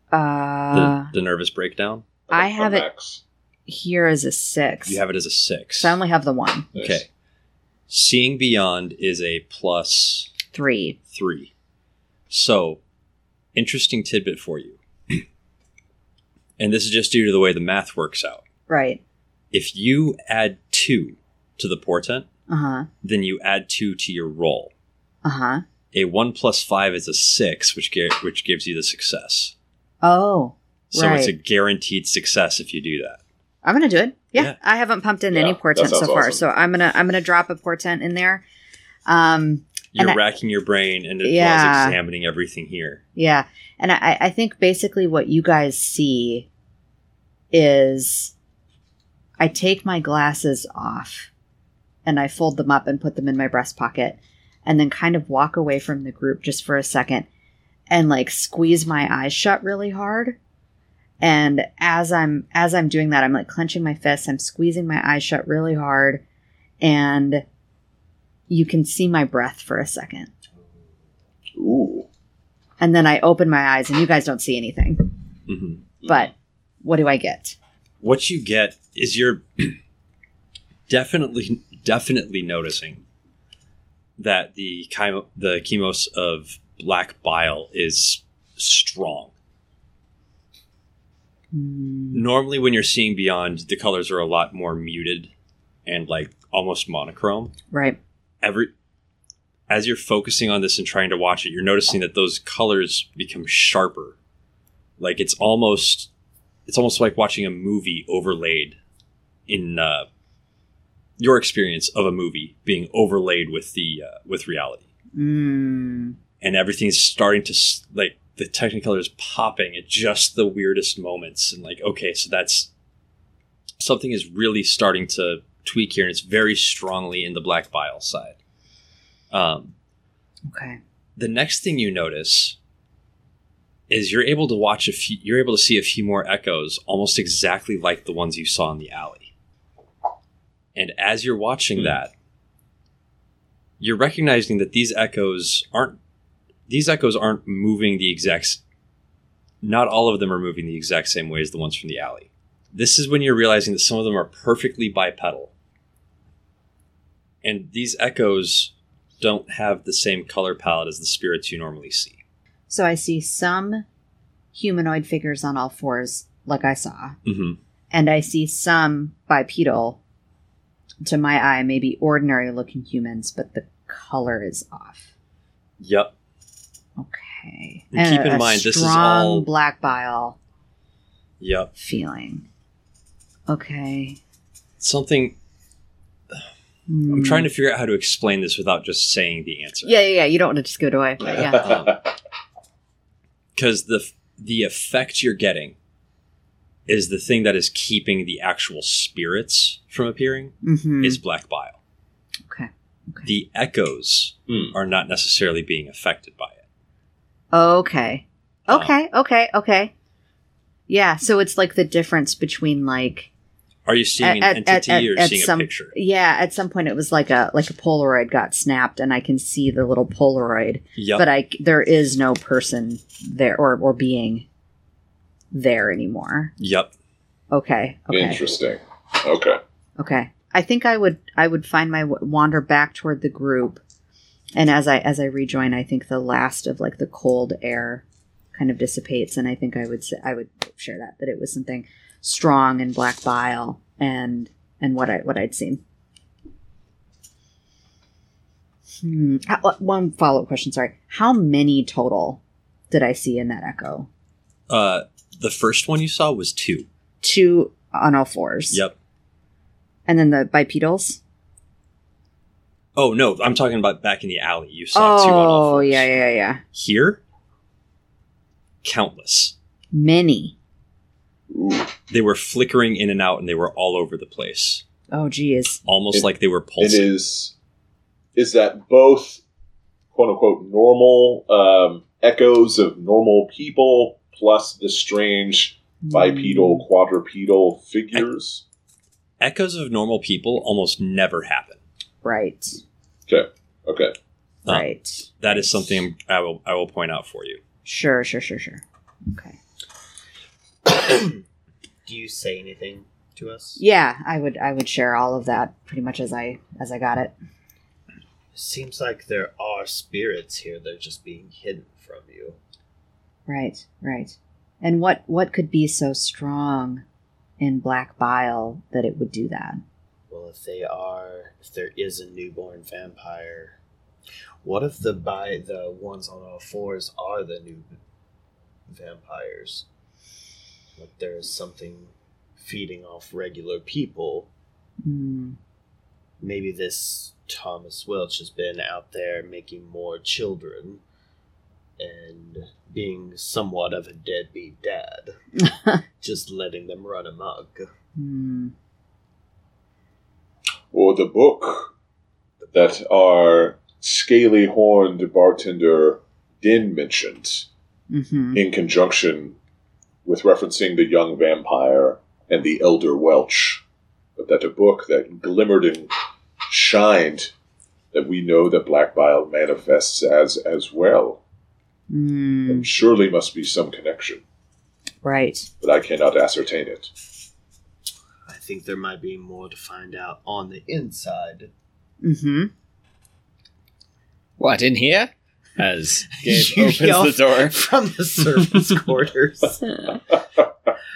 The, Uh, the nervous breakdown. I A have it- max. here is a six. You have it as a six. so I only have the one, Nice. Okay. Seeing beyond is a plus three. three. So, interesting tidbit for you. and this is just due to the way the math works out. Right. If you add two to the portent, Uh huh. then you add two to your roll. Uh huh. A one plus five is a six, which gi- which gives you the success. Oh. So right. it's a guaranteed success if you do that. I'm gonna do it. Yeah, Yeah. I haven't pumped in Yeah, any portent so far, awesome. so I'm gonna I'm gonna drop a portent in there. Um, You're And I- racking your brain and Yeah. examining everything here. yeah, and I, I think basically what you guys see is I take my glasses off and I fold them up and put them in my breast pocket, and then kind of walk away from the group just for a second and like squeeze my eyes shut really hard. And as I'm as I'm doing that, I'm like clenching my fists, I'm squeezing my eyes shut really hard, and you can see my breath for a second. Ooh. And then I open my eyes and you guys don't see anything. hmm But what do I get? What you get is you're (clears throat) definitely definitely noticing that the chemo, the chemos of black bile is strong. Hmm, Normally, when you're seeing beyond, the colors are a lot more muted and like almost monochrome. Right. Every as you're focusing on this and trying to watch it, you're noticing that those colors become sharper. Like it's almost it's almost like watching a movie overlaid in uh, your experience of a movie being overlaid with the uh, with reality, Mm. and everything's starting to like the technicolor is popping at just the weirdest moments, and like okay, so that's something is really starting to tweak here, and it's very strongly in the black bile side. Um, Okay. the next thing you notice is you're able to watch a few you're able to see a few more echoes almost exactly like the ones you saw in the alley and as you're watching Hmm. that you're recognizing that these echoes aren't these echoes aren't moving the exact not all of them are moving the exact same way as the ones from the alley this is when you're realizing that some of them are perfectly bipedal and these echoes don't have the same color palette as the spirits you normally see. So I see some humanoid figures on all fours, like I saw, Mm-hmm. and I see some bipedal. To my eye, maybe ordinary looking humans, but the color is off. Yep. Okay. And keep in mind, this is all- black bile Yep. feeling. Okay. Something Hmm. I'm trying to figure out how to explain this without just saying the answer. Yeah, yeah, yeah. You don't want to just give it away, but yeah. (laughs) Because the the effect you're getting is the thing that is keeping the actual spirits from appearing hmm is black bile. Okay. Okay. The echoes Hmm. are not necessarily being affected by it. Okay. Uh, Okay. Okay. Okay. Yeah. So it's like the difference between like Are you seeing At- an at- entity at- or at seeing some- a picture? yeah. At some point, it was like a like a Polaroid got snapped, and I can see the little Polaroid, Yep. but I there is no person there or or being there anymore. yep. Okay. Okay. Interesting. Okay. Okay. I think I would I would find my wander back toward the group, and as I as I rejoin, I think the last of like the cold air kind of dissipates, and I think I would say I would share that that it was something strong and black bile and and what I what I'd seen. Hmm. uh, One follow up question. Sorry. How many total did I see in that echo? Uh, the first one you saw was two. Two on all fours. Yep. And then the bipedals. Oh no, I'm talking about back in the alley. You saw two on all Oh yeah yeah yeah. Here, countless. Many. Ooh. They were flickering in and out, and they were all over the place, Oh geez. almost It- like they were pulsing. is. Is that both quote unquote normal um, echoes of normal people plus the strange Mm. bipedal, quadrupedal figures? Echoes of normal people almost never happen. Right. Okay. Okay. Um, Right. That is something I will I will point out for you. Sure, sure, sure, sure. Okay. Do you say anything to us? Yeah, I would I would share all of that pretty much as I as I got it. Seems like there are spirits here that are just being hidden from you. Right, right. And what what could be so strong in black bile that it would do that? Well, if they are, if there is a newborn vampire, what if the by the ones on all fours are the new vampires? Like there is something feeding off regular people. Hmm. Maybe this Thomas Welch has been out there making more children and being somewhat of a deadbeat dad, (laughs) just letting them run amok. Hmm. Or the book that our scaly horned bartender Din mentioned hmm in conjunction with referencing the young vampire and the elder Welch. But that a book that glimmered and shined that we know that black bile manifests as as well. And surely must be some connection, Right. but I cannot ascertain it. I think there might be more to find out on the inside. Mm-hmm. What in here? As (laughs) Gabe You opens yell the door. (laughs) from the servants' (laughs) quarters.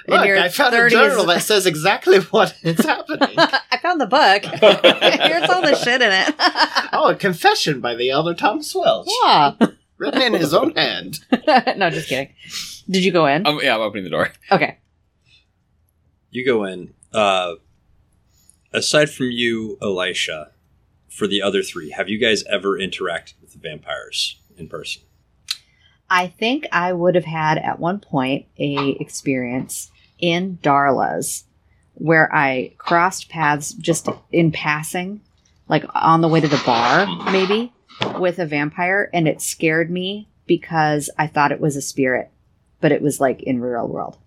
Look, your I found 30s. a journal that says exactly what is happening. I found the book. Here's all the shit in it. oh, a confession by the elder Thomas Welch, yeah. written in his own hand. no, just kidding. Did you go in? Um, yeah, I'm opening the door. Okay. You go in. Uh, aside from you, Elisha, for the other three, have you guys ever interacted with the vampires in person? I think I would have had at one point a experience in Darla's where I crossed paths just in passing, like on the way to the bar, maybe, with a vampire, and it scared me because I thought it was a spirit, but it was like in real world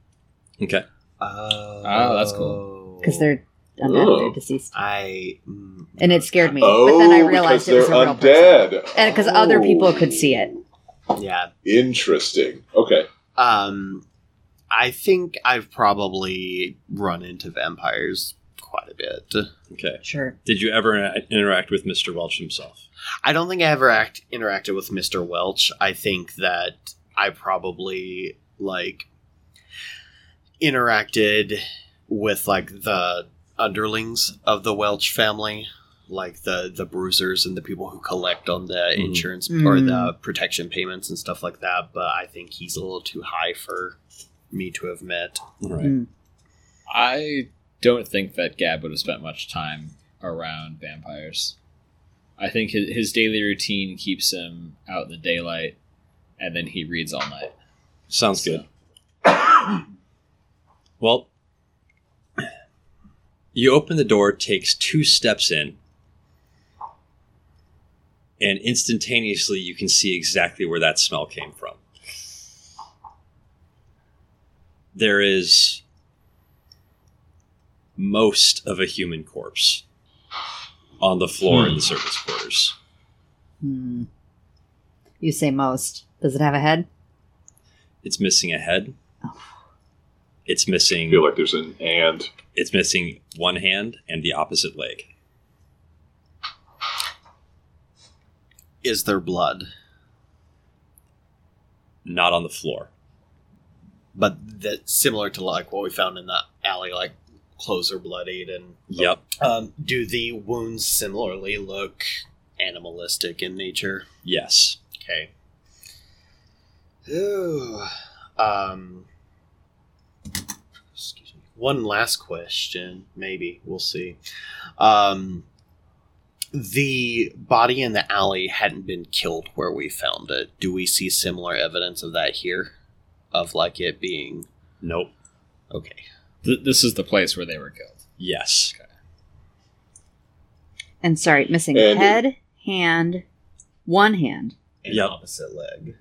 Okay. Oh, that's cool. because they're undead, Oh. they're deceased, I. mm, and it scared me. Oh, but then I realized because it was they're a real person, undead. and because other Oh. people could see it. Yeah. Interesting. Okay. Um, I think I've probably run into vampires quite a bit. Okay. Sure. Did you ever interact with Mr. Welch himself? I don't think I ever act interacted with Mr. Welch. I think that I probably like interacted with like the underlings of the Welch family, like the the bruisers and the people who collect on the Mhm. insurance or Mm. the protection payments and stuff like that. But I think he's a little too high for me to have met. All right. Mm. I don't think that Gab would have spent much time around vampires. I think his, his daily routine keeps him out in the daylight, and then he reads all night. Sounds good. (coughs) Well, you open the door, takes two steps in, and instantaneously you can see exactly where that smell came from. There is most of a human corpse on the floor in the servants' quarters. Hmm. You say most. Does it have a head? It's missing a head. It's missing. I missing. feel like there's an and. It's missing one hand and the opposite leg. Is there blood? Not on the floor. But that similar to like what we found in the alley, like clothes are bloodied and Yep. Um, do the wounds similarly look animalistic in nature? Yes. Okay. Ooh. Um. Excuse me. One last question, maybe we'll see. Um, the body in the alley hadn't been killed where we found it. Do we see similar evidence of that here? Of like it being Nope. okay. Th- this is the place where they were killed. Yes. And sorry, missing And- head, hand, one hand, And Yep. opposite leg.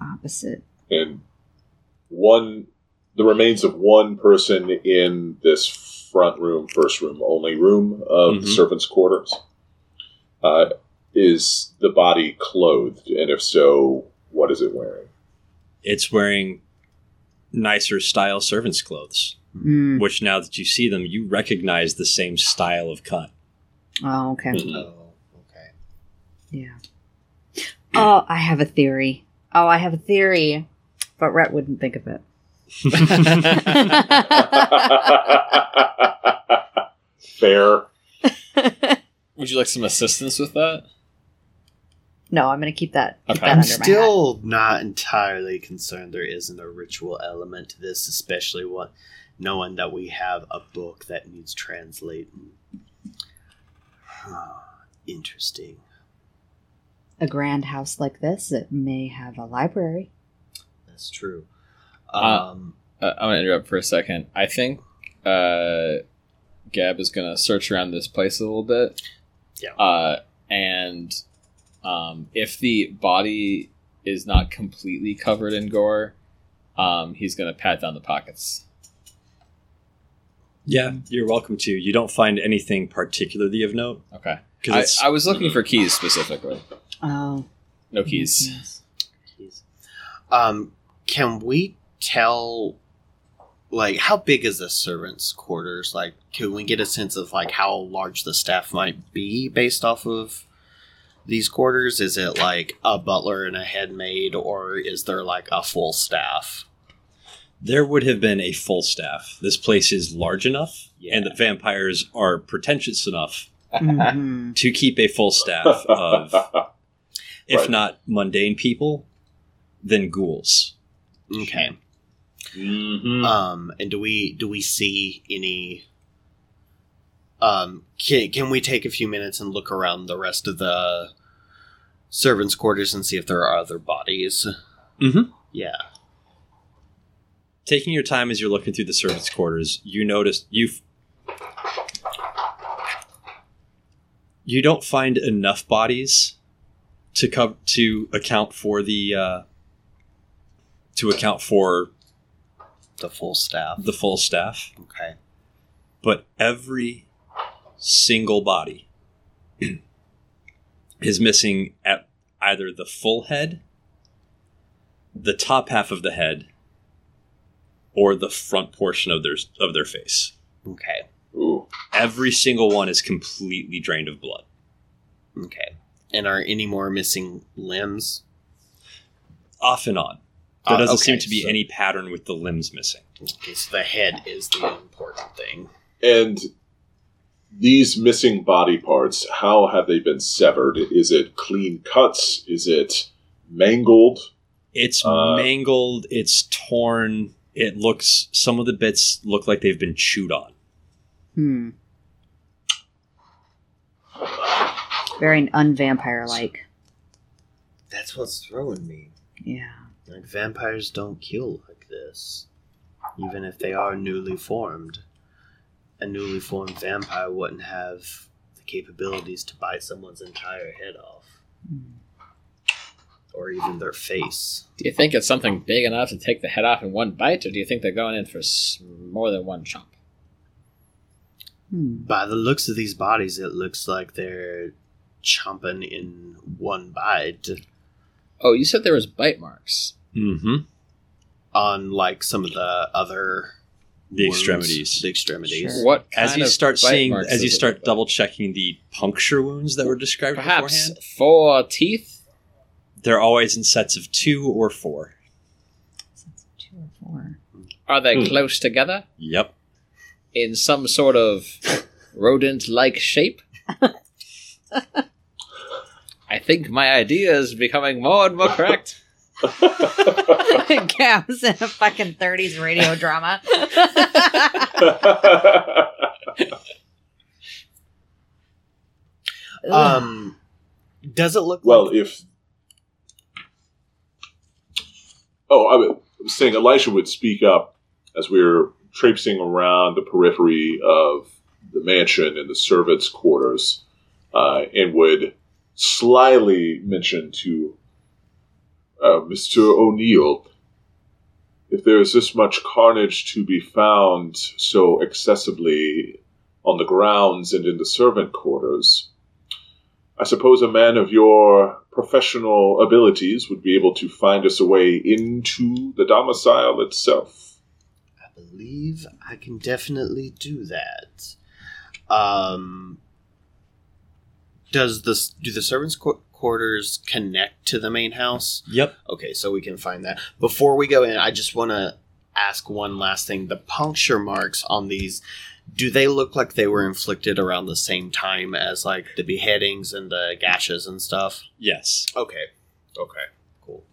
opposite. and one the remains of one person in this front room first room only room of the Mhm. servants quarters uh, is the body clothed and if so what is it wearing It's wearing nicer style servants' clothes, Mm. which now that you see them, you recognize the same style of cut. Oh, okay. Mhm. Oh, okay. Yeah. Oh, I have a theory. Oh, I have a theory, but Rhett wouldn't think of it. (laughs) Fair. Would you like some assistance with that? no, I'm going to keep that. Keep Okay. that I'm I'm my hat. still not entirely concerned there isn't a ritual element to this, especially what knowing that we have a book that needs translating. (sighs) Interesting. a grand house like this, it may have a library. That's true. Uh, Um, Uh, I'm gonna interrupt for a second. I think uh, Gab is gonna search around this place a little bit. Yeah. Uh, and um, if the body is not completely covered in gore, um, he's gonna pat down the pockets. Yeah, you're welcome to. You don't find anything particularly of note Okay. because I, I was looking for keys specifically. Oh, No keys. yes. Jeez. Um, can we tell, like, how big is the servants' quarters? Like, can we get a sense of like how large the staff might be based off of these quarters? Is it like a butler and a head maid, or is there like a full staff? there would have been a full staff. This place is large enough, Yeah. and the vampires are pretentious enough Mhm. to keep a full staff (laughs) of, if Right. not mundane people, then ghouls. Okay. Mhm. Um, and do we do we see any? Um, can can we take a few minutes and look around the rest of the servants' quarters and see if there are other bodies? Mhm. Yeah. Taking your time as you're looking through the servants' quarters, you notice you you don't find enough bodies to co- to account for the uh, to account for The full staff. the full staff. Okay. but every single body (clears throat) is missing at either the full head, the top half of the head, or the front portion of their of their face. Okay. Ooh. Every single one is completely drained of blood. Okay. And are any more missing limbs? Off and on. There Uh, doesn't okay, seem to be so- any pattern with the limbs missing. Okay, so the head is the important thing. And these missing body parts, how have they been severed? Is it clean cuts? Is it mangled? It's Uh, mangled, it's torn. It looks some of the bits look like they've been chewed on. Hmm. Very unvampire like. That's what's throwing me. Yeah. Like vampires don't kill like this, even if they are newly formed. A newly formed vampire wouldn't have the capabilities to bite someone's entire head off, or even their face. Do you think it's something big enough to take the head off in one bite, or do you think they're going in for s- more than one chomp? Hmm. By the looks of these bodies, it looks like they're chomping in one bite Oh, you said there was bite marks. Mm-hmm. on like some of the other The wounds, extremities. The extremities. Sure. What as you of start seeing as you start look like? double checking the puncture wounds that were described perhaps beforehand four teeth. they're always in sets of two or four Sets of Two or four. Are they Hmm. close together yep in some sort of rodent-like shape? (laughs) I think my idea is becoming more and more correct. (laughs) (laughs) Gab's in a fucking 30s radio drama. (laughs) Um, does it look well, like if. Oh, I was saying Elisha would speak up as we were traipsing around the periphery of the mansion and the servants' quarters, uh, and would slyly mention to uh, Mr. O'Neill if there is this much carnage to be found so accessibly on the grounds and in the servant quarters, I suppose a man of your professional abilities would be able to find us a way into the domicile itself. I believe I can definitely do that. Um, does this do the servants' qu- quarters connect to the main house? yep Okay, so we can find that. Before we go in, I just want to ask one last thing. The puncture marks on these, do they look like they were inflicted around the same time as like the beheadings and the gashes and stuff? Yes. Okay. Okay. Cool.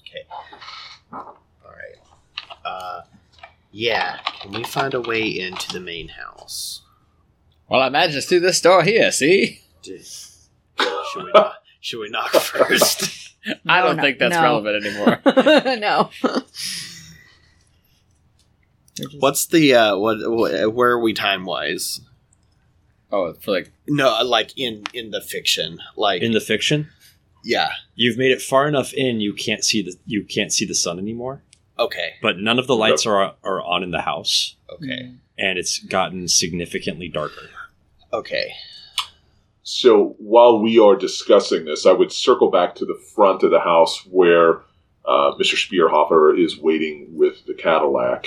Okay. All right. Uh, yeah. Can we find a way into the main house? Well, I imagine it's through this door here. See, Should we knock, should we knock first? (laughs) I don't no, think that's no. relevant anymore. (laughs) no. What's the uh, what, what? Where are we time wise? oh, for like No, like in in the fiction, like In the fiction, yeah. you've made it far enough in you can't see the you can't see the sun anymore. Okay. But none of the lights are are on in the house, Okay. and it's gotten significantly darker. Okay. So while we are discussing this, I would circle back to the front of the house where uh, Mr. Spearhofer is waiting with the Cadillac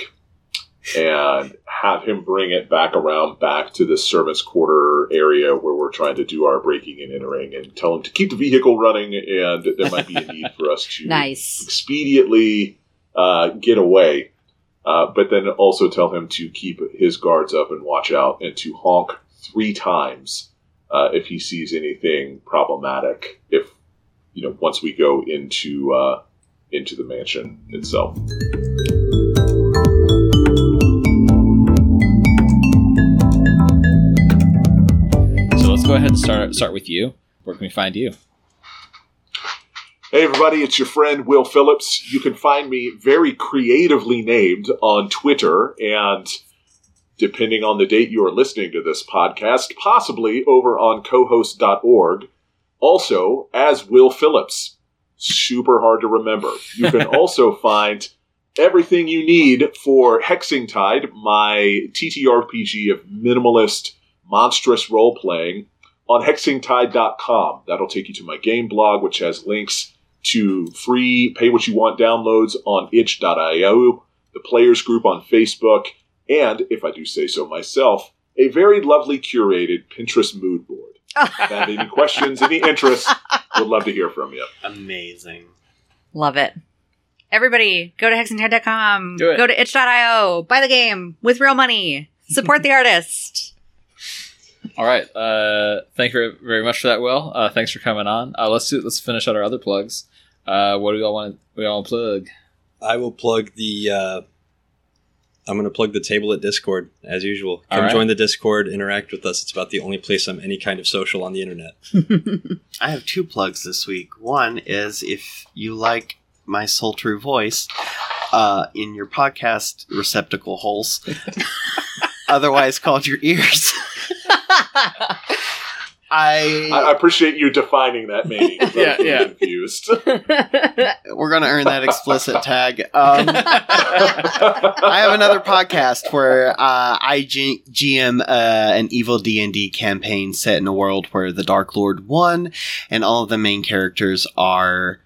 and have him bring it back around back to the servants' quarter area where we're trying to do our breaking and entering and tell him to keep the vehicle running and there might be a need for us to (laughs) Nice. expediently uh, get away. Uh, but then also tell him to keep his guards up and watch out and to honk three times uh, if he sees anything problematic. If you know, once we go into uh, into the mansion itself. so. Let's go ahead and start start with you. Where can we find you? Hey everybody, it's your friend Will Phillips. You can find me very creatively named on Twitter and depending on the date you are listening to this podcast, possibly over on cohost.org. Also, as Will Phillips. Super hard to remember. You can (laughs) also find everything you need for Hexingtide, my TTRPG of minimalist, monstrous role playing, on hexingtide.com. That'll take you to my game blog, which has links to free pay what you want downloads on itch.io, the players group on Facebook, and, if I do say so myself, a very lovely curated Pinterest mood board. If you have any questions, any interests, would love to hear from you. Amazing. Love it. Everybody, go to hexingtide.com. Do it. Go to itch.io. Buy the game with real money. Support the (laughs) artist. All right. Uh, thank you very much for that, Will. Uh, thanks for coming on. Uh, let's do, let's finish out our other plugs. Uh, what do we all want? We all plug. I will plug the. I'm going to plug the Table It Discord as usual. Come right. join the Discord, interact with us. It's about the only place I'm any kind of social on the internet. (laughs) I have two plugs this week. One is if you like my sultry voice uh, in your podcast receptacle holes, (laughs) otherwise called your ears. (laughs) I, I I appreciate you defining that meaning. 'cause I was Yeah, yeah. confused. (laughs) we're gonna earn that explicit tag. Um, (laughs) I have another podcast where uh, I G- GM uh, an evil D and D campaign set in a world where the Dark Lord won, and all of the main characters are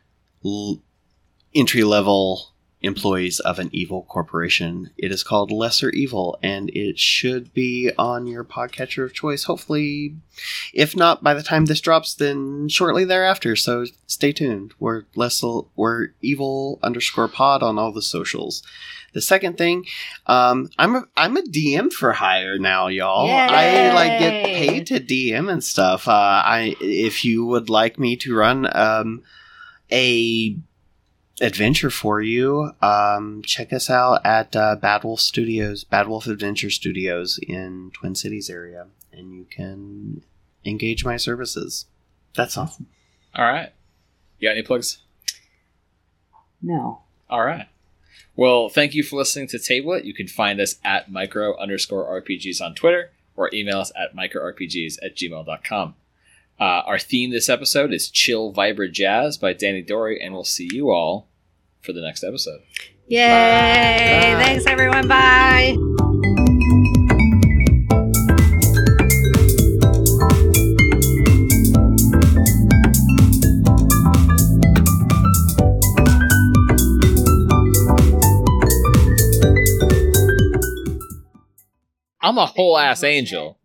l- entry level employees of an evil corporation. It is called Lesser Evil, and it should be on your podcatcher of choice. Hopefully, if not by the time this drops, then shortly thereafter. So stay tuned. We're Lessel, we're evil underscore pod on all the socials. The second thing, um, I'm a I'm a DM for hire now, y'all. I like get paid to DM and stuff. Uh, I if you would like me to run um, a adventure for you, um, check us out at uh, Bad Wolf Studios, Bad Wolf Adventure Studios in Twin Cities area, and you can engage my services. That's all. All right. You got any plugs? No. All right. Well, thank you for listening to Table It. You can find us at micro underscore RPGs on Twitter or email us at microrpgs at gmail.com. Uh, our theme this episode is Chill Vibrant Jazz by Danydory, and we'll see you all for the next episode. Yay! Bye. Thanks, everyone. Bye. I'm a whole ass angel.